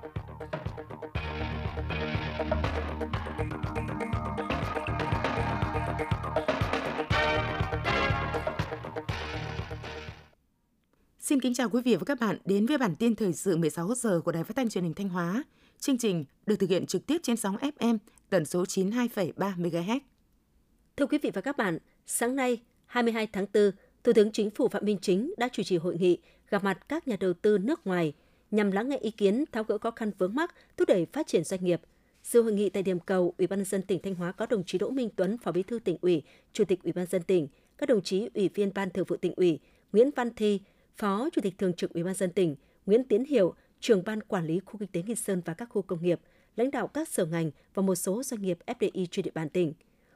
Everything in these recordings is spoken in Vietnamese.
Xin kính chào quý vị và các bạn đến với bản tin thời sự 16 giờ của Đài Phát thanh Truyền hình Thanh Hóa. Chương trình được thực hiện trực tiếp trên sóng FM tần số 92,3 MHz. Thưa quý vị và các bạn, sáng nay 22 tháng 4, Thủ tướng Chính phủ Phạm Minh Chính đã chủ trì hội nghị gặp mặt các nhà đầu tư nước ngoài nhằm lắng nghe ý kiến, tháo gỡ khó khăn vướng mắc, thúc đẩy phát triển doanh nghiệp. Dự hội nghị tại điểm cầu, Ủy ban nhân dân tỉnh Thanh Hóa có đồng chí Đỗ Minh Tuấn, Phó Bí thư tỉnh ủy, Chủ tịch Ủy ban dân tỉnh, các đồng chí Ủy viên Ban Thường vụ tỉnh ủy, Nguyễn Văn Thi, Phó Chủ tịch Thường trực Ủy ban dân tỉnh, Nguyễn Tiến Hiểu, trưởng ban quản lý khu kinh tế Nghi Sơn và các khu công nghiệp, lãnh đạo các sở ngành và một số doanh nghiệp FDI trên địa bàn tỉnh.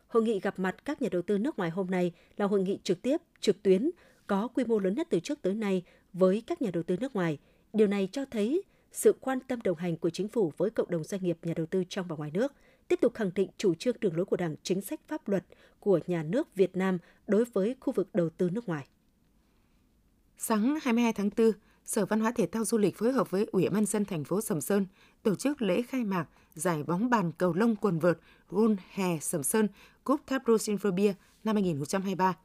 Hội nghị gặp mặt các nhà đầu tư nước ngoài hôm nay là hội nghị trực tiếp, trực tuyến, có quy mô lớn nhất từ trước tới nay với các nhà đầu tư nước ngoài. Điều này cho thấy sự quan tâm đồng hành của chính phủ với cộng đồng doanh nghiệp nhà đầu tư trong và ngoài nước, tiếp tục khẳng định chủ trương đường lối của Đảng, chính sách pháp luật của nhà nước Việt Nam đối với khu vực đầu tư nước ngoài. Sáng 22 tháng 4, Sở Văn hóa Thể thao Du lịch phối hợp với Ủy ban dân thành phố Sầm Sơn tổ chức lễ khai mạc giải bóng bàn cầu lông quần vợt Gôn Hè Sầm Sơn Cúp Tháp Sinfobia năm 2023.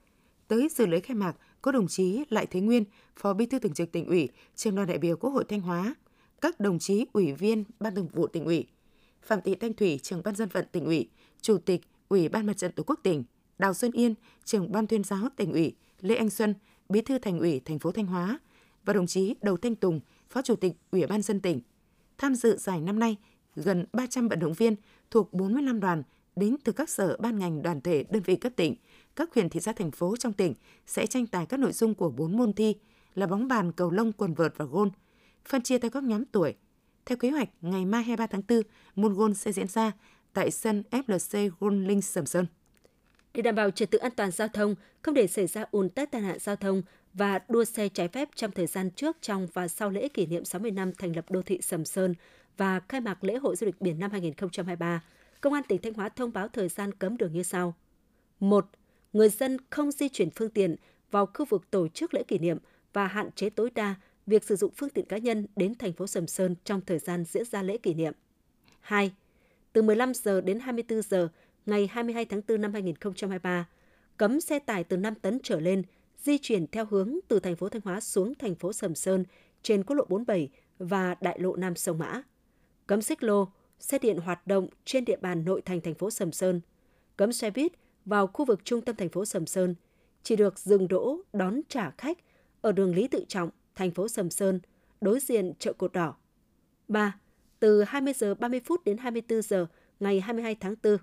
Tới dự lễ khai mạc có đồng chí Lại Thế Nguyên, Phó Bí thư Thường trực tỉnh ủy, trường đoàn đại biểu Quốc hội Thanh Hóa, các đồng chí ủy viên Ban Thường vụ tỉnh ủy, Phạm Thị Thanh Thủy, trưởng ban dân vận tỉnh ủy, Chủ tịch Ủy ban Mặt trận Tổ quốc tỉnh, Đào Xuân Yên, trưởng ban tuyên giáo tỉnh ủy, Lê Anh Xuân, Bí thư Thành ủy thành phố Thanh Hóa và đồng chí Đầu Thanh Tùng, Phó Chủ tịch Ủy ban dân tỉnh. Tham dự giải năm nay, gần 300 vận động viên thuộc 45 đoàn đến từ các sở ban ngành đoàn thể đơn vị cấp tỉnh, các huyện thị xã thành phố trong tỉnh sẽ tranh tài các nội dung của 4 môn thi là bóng bàn, cầu lông, quần vợt và gôn, phân chia theo các nhóm tuổi. Theo kế hoạch, ngày mai 23 tháng 4, môn gôn sẽ diễn ra tại sân FLC Gôn Linh Sầm Sơn. Để đảm bảo trật tự an toàn giao thông, không để xảy ra ùn tắc tai nạn giao thông và đua xe trái phép trong thời gian trước, trong và sau lễ kỷ niệm 60 năm thành lập đô thị Sầm Sơn và khai mạc lễ hội du lịch biển năm 2023, Công an tỉnh Thanh Hóa thông báo thời gian cấm đường như sau. 1. Người dân không di chuyển phương tiện vào khu vực tổ chức lễ kỷ niệm và hạn chế tối đa việc sử dụng phương tiện cá nhân đến thành phố Sầm Sơn trong thời gian diễn ra lễ kỷ niệm. 2. Từ 15 giờ đến 24 giờ ngày 22 tháng 4 năm 2023, cấm xe tải từ 5 tấn trở lên di chuyển theo hướng từ thành phố Thanh Hóa xuống thành phố Sầm Sơn trên quốc lộ 47 và đại lộ Nam Sông Mã. Cấm xích lô, xe điện hoạt động trên địa bàn nội thành thành phố Sầm Sơn. Cấm xe buýt vào khu vực trung tâm thành phố Sầm Sơn, chỉ được dừng đỗ đón trả khách ở đường Lý Tự Trọng, thành phố Sầm Sơn, đối diện chợ Cột Đỏ. 3. Từ 20 giờ 30 phút đến 24 giờ ngày 22 tháng 4,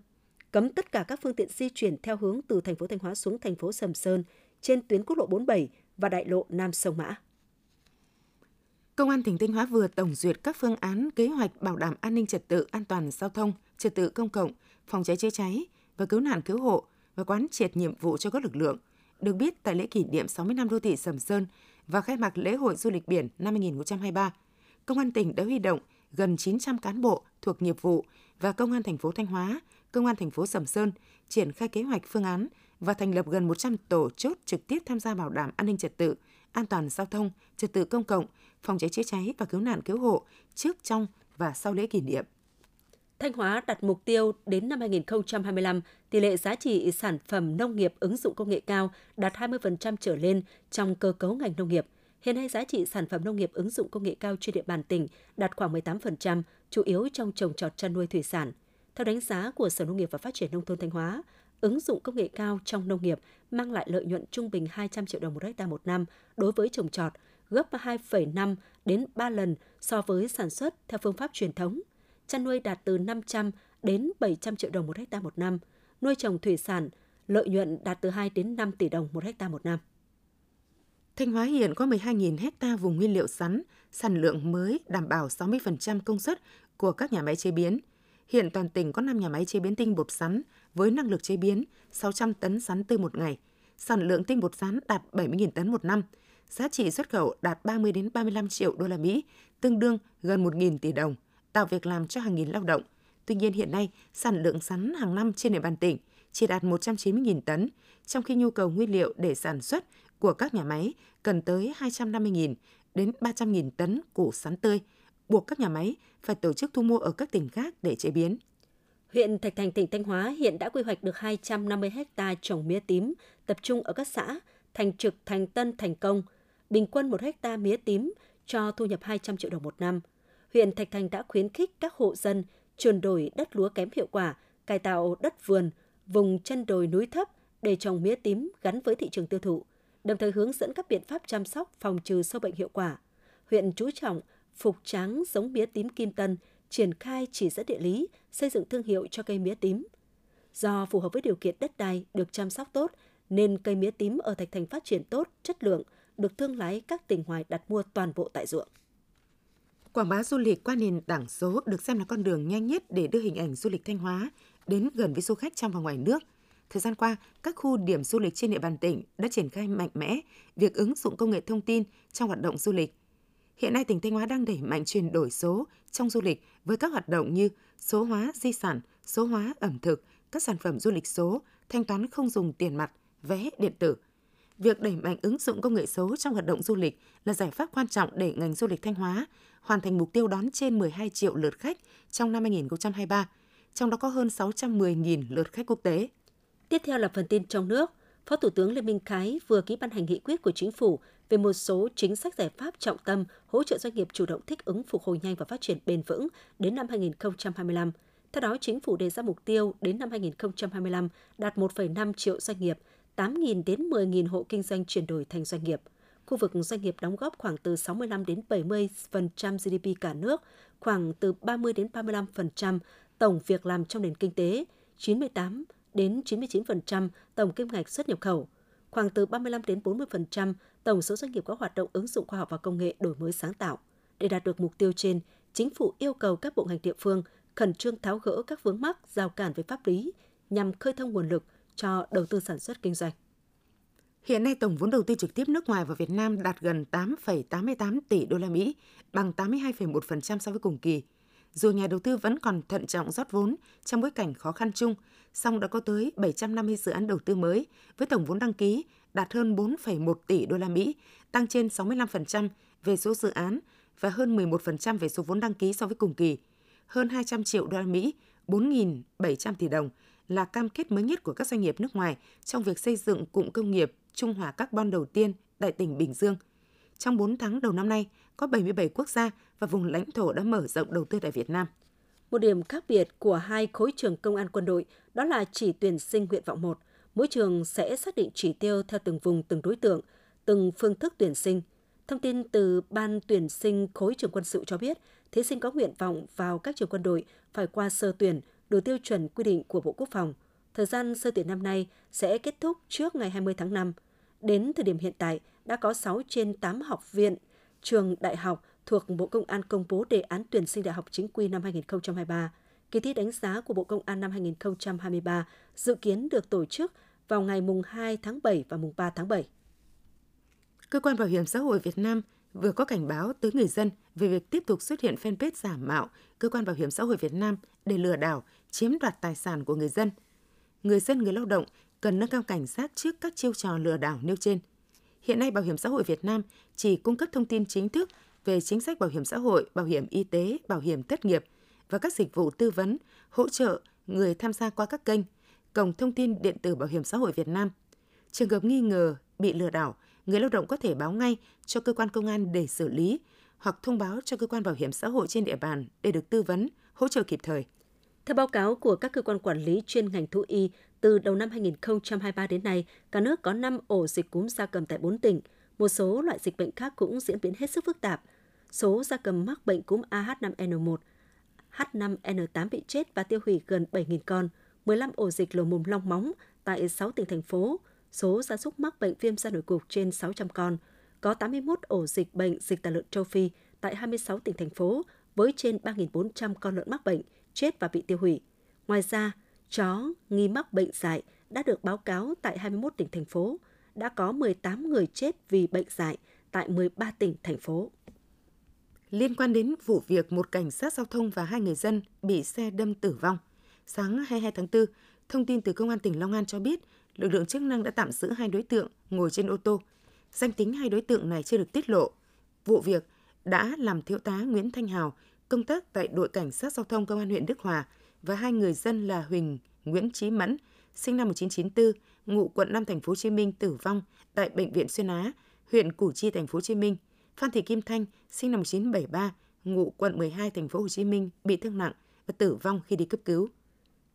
cấm tất cả các phương tiện di chuyển theo hướng từ thành phố Thanh Hóa xuống thành phố Sầm Sơn trên tuyến quốc lộ 47 và đại lộ Nam Sông Mã. Công an tỉnh Thanh Hóa vừa tổng duyệt các phương án kế hoạch bảo đảm an ninh trật tự, an toàn giao thông, trật tự công cộng, phòng cháy chữa cháy và cứu nạn cứu hộ và quán triệt nhiệm vụ cho các lực lượng. Được biết, tại lễ kỷ niệm 60 năm đô thị Sầm Sơn và khai mạc lễ hội du lịch biển năm 2023, Công an tỉnh đã huy động gần 900 cán bộ thuộc nghiệp vụ và Công an thành phố Thanh Hóa, Công an thành phố Sầm Sơn triển khai kế hoạch phương án và thành lập gần 100 tổ chốt trực tiếp tham gia bảo đảm an ninh trật tự, an toàn giao thông, trật tự công cộng, phòng cháy chữa cháy và cứu nạn cứu hộ trước, trong và sau lễ kỷ niệm. Thanh Hóa đặt mục tiêu đến năm 2025, tỷ lệ giá trị sản phẩm nông nghiệp ứng dụng công nghệ cao đạt 20% trở lên trong cơ cấu ngành nông nghiệp. Hiện nay giá trị sản phẩm nông nghiệp ứng dụng công nghệ cao trên địa bàn tỉnh đạt khoảng 18%, chủ yếu trong trồng trọt chăn nuôi thủy sản. Theo đánh giá của Sở Nông nghiệp và Phát triển Nông thôn Thanh Hóa, ứng dụng công nghệ cao trong nông nghiệp mang lại lợi nhuận trung bình 200 triệu đồng một hecta một năm đối với trồng trọt, gấp 2,5 đến 3 lần so với sản xuất theo phương pháp truyền thống. Chăn nuôi đạt từ 500 đến 700 triệu đồng một hecta một năm. Nuôi trồng thủy sản, lợi nhuận đạt từ 2 đến 5 tỷ đồng một hecta một năm. Thanh Hóa hiện có 12.000 hecta vùng nguyên liệu sắn, sản lượng mới đảm bảo 60% công suất của các nhà máy chế biến. Hiện toàn tỉnh có 5 nhà máy chế biến tinh bột sắn với năng lực chế biến 600 tấn sắn tươi một ngày. Sản lượng tinh bột sắn đạt 70.000 tấn một năm. Giá trị xuất khẩu đạt 30 đến 35 triệu đô la Mỹ, tương đương gần 1.000 tỷ đồng, tạo việc làm cho hàng nghìn lao động. Tuy nhiên hiện nay, sản lượng sắn hàng năm trên địa bàn tỉnh chỉ đạt 190.000 tấn, trong khi nhu cầu nguyên liệu để sản xuất của các nhà máy cần tới 250.000 đến 300.000 tấn củ sắn tươi. buộc các nhà máy phải tổ chức thu mua ở các tỉnh khác để chế biến. Huyện Thạch Thành, tỉnh Thanh Hóa hiện đã quy hoạch được 250 ha trồng mía tím, tập trung ở các xã Thành Trực, Thành Tân, Thành Công. Bình quân 1 ha mía tím cho thu nhập 200 triệu đồng một năm. Huyện Thạch Thành đã khuyến khích các hộ dân chuyển đổi đất lúa kém hiệu quả, cải tạo đất vườn, vùng chân đồi núi thấp để trồng mía tím gắn với thị trường tiêu thụ, đồng thời hướng dẫn các biện pháp chăm sóc phòng trừ sâu bệnh hiệu quả. Huyện chú trọng phục tráng giống mía tím Kim Tân, triển khai chỉ dẫn địa lý, xây dựng thương hiệu cho cây mía tím. Do phù hợp với điều kiện đất đai được chăm sóc tốt, nên cây mía tím ở Thạch Thành phát triển tốt, chất lượng, được thương lái các tỉnh ngoài đặt mua toàn bộ tại ruộng. Quảng bá du lịch qua nền tảng số được xem là con đường nhanh nhất để đưa hình ảnh du lịch Thanh Hóa đến gần với du khách trong và ngoài nước. Thời gian qua, các khu điểm du lịch trên địa bàn tỉnh đã triển khai mạnh mẽ việc ứng dụng công nghệ thông tin trong hoạt động du lịch. Hiện nay tỉnh Thanh Hóa đang đẩy mạnh chuyển đổi số trong du lịch với các hoạt động như số hóa di sản, số hóa ẩm thực, các sản phẩm du lịch số, thanh toán không dùng tiền mặt, vé điện tử. Việc đẩy mạnh ứng dụng công nghệ số trong hoạt động du lịch là giải pháp quan trọng để ngành du lịch Thanh Hóa hoàn thành mục tiêu đón trên 12 triệu lượt khách trong năm 2023, trong đó có hơn 610.000 lượt khách quốc tế. Tiếp theo là phần tin trong nước. Phó Thủ tướng Lê Minh Khái vừa ký ban hành nghị quyết của chính phủ về một số chính sách giải pháp trọng tâm hỗ trợ doanh nghiệp chủ động thích ứng phục hồi nhanh và phát triển bền vững đến năm 2025. Theo đó, chính phủ đề ra mục tiêu đến năm 2025 đạt 1,5 triệu doanh nghiệp, 8.000 đến 10.000 hộ kinh doanh chuyển đổi thành doanh nghiệp. Khu vực doanh nghiệp đóng góp khoảng từ 65 đến 70% GDP cả nước, khoảng từ 30 đến 35% tổng việc làm trong nền kinh tế, 98 đến 99% tổng kim ngạch xuất nhập khẩu, khoảng từ 35 đến 40% tổng số doanh nghiệp có hoạt động ứng dụng khoa học và công nghệ đổi mới sáng tạo. Để đạt được mục tiêu trên, chính phủ yêu cầu các bộ ngành địa phương khẩn trương tháo gỡ các vướng mắc, rào cản về pháp lý nhằm khơi thông nguồn lực cho đầu tư sản xuất kinh doanh. Hiện nay tổng vốn đầu tư trực tiếp nước ngoài vào Việt Nam đạt gần 8,88 tỷ đô la Mỹ, bằng 82,1% so với cùng kỳ. Dù nhà đầu tư vẫn còn thận trọng rót vốn trong bối cảnh khó khăn chung, song đã có tới 750 dự án đầu tư mới với tổng vốn đăng ký đạt hơn 4,1 tỷ đô la Mỹ, tăng trên 65% về số dự án và hơn 11% về số vốn đăng ký so với cùng kỳ. Hơn 200 triệu đô la Mỹ, 4.700 tỷ đồng là cam kết mới nhất của các doanh nghiệp nước ngoài trong việc xây dựng cụm công nghiệp trung hòa carbon đầu tiên tại tỉnh Bình Dương. Trong 4 tháng đầu năm nay, có 77 quốc gia và vùng lãnh thổ đã mở rộng đầu tư tại Việt Nam. Một điểm khác biệt của hai khối trường công an quân đội đó là chỉ tuyển sinh nguyện vọng 1. Mỗi trường sẽ xác định chỉ tiêu theo từng vùng, từng đối tượng, từng phương thức tuyển sinh. Thông tin từ Ban tuyển sinh khối trường quân sự cho biết, thí sinh có nguyện vọng vào các trường quân đội phải qua sơ tuyển, đủ tiêu chuẩn quy định của Bộ Quốc phòng. Thời gian sơ tuyển năm nay sẽ kết thúc trước ngày 20 tháng 5. Đến thời điểm hiện tại, đã có 6 trên 8 học viện, trường đại học thuộc Bộ Công an công bố đề án tuyển sinh đại học chính quy năm 2023. Kỳ thi đánh giá của Bộ Công an năm 2023 dự kiến được tổ chức vào ngày mùng 2 tháng 7 và mùng 3 tháng 7. Cơ quan Bảo hiểm xã hội Việt Nam vừa có cảnh báo tới người dân về việc tiếp tục xuất hiện fanpage giả mạo Cơ quan Bảo hiểm xã hội Việt Nam để lừa đảo, chiếm đoạt tài sản của người dân. Người dân, người lao động cần nâng cao cảnh giác trước các chiêu trò lừa đảo nêu trên. Hiện nay, Bảo hiểm xã hội Việt Nam chỉ cung cấp thông tin chính thức về chính sách bảo hiểm xã hội, bảo hiểm y tế, bảo hiểm thất nghiệp và các dịch vụ tư vấn, hỗ trợ người tham gia qua các kênh Cổng thông tin điện tử Bảo hiểm xã hội Việt Nam. Trường hợp nghi ngờ bị lừa đảo, người lao động có thể báo ngay cho cơ quan công an để xử lý hoặc thông báo cho cơ quan bảo hiểm xã hội trên địa bàn để được tư vấn, hỗ trợ kịp thời. Theo báo cáo của các cơ quan quản lý chuyên ngành thú y, từ đầu năm 2023 đến nay, cả nước có 5 ổ dịch cúm gia cầm tại 4 tỉnh. Một số loại dịch bệnh khác cũng diễn biến hết sức phức tạp. Số gia cầm mắc bệnh cúm AH5N1, H5N8 bị chết và tiêu hủy gần 7.000 con, 15 ổ dịch lở mồm long móng tại 6 tỉnh thành phố, số gia súc mắc bệnh viêm da nổi cục trên 600 con, có 81 ổ dịch bệnh dịch tả lợn châu Phi tại 26 tỉnh thành phố với trên 3.400 con lợn mắc bệnh, chết và bị tiêu hủy. Ngoài ra, chó nghi mắc bệnh dại đã được báo cáo tại 21 tỉnh thành phố, đã có 18 người chết vì bệnh dại tại 13 tỉnh thành phố. Liên quan đến vụ việc một cảnh sát giao thông và hai người dân bị xe đâm tử vong, sáng 22 tháng 4, thông tin từ Công an tỉnh Long An cho biết lực lượng chức năng đã tạm giữ hai đối tượng ngồi trên ô tô. Danh tính hai đối tượng này chưa được tiết lộ. Vụ việc đã làm thiếu tá Nguyễn Thanh Hào, công tác tại đội cảnh sát giao thông công an huyện Đức Hòa và hai người dân là Huỳnh Nguyễn Chí Mẫn, sinh năm 1994, ngụ quận 5 thành phố Hồ Chí Minh tử vong tại bệnh viện Xuyên Á, huyện Củ Chi thành phố Hồ Chí Minh. Phan Thị Kim Thanh, sinh năm 1973, ngụ quận 12 thành phố Hồ Chí Minh bị thương nặng và tử vong khi đi cấp cứu.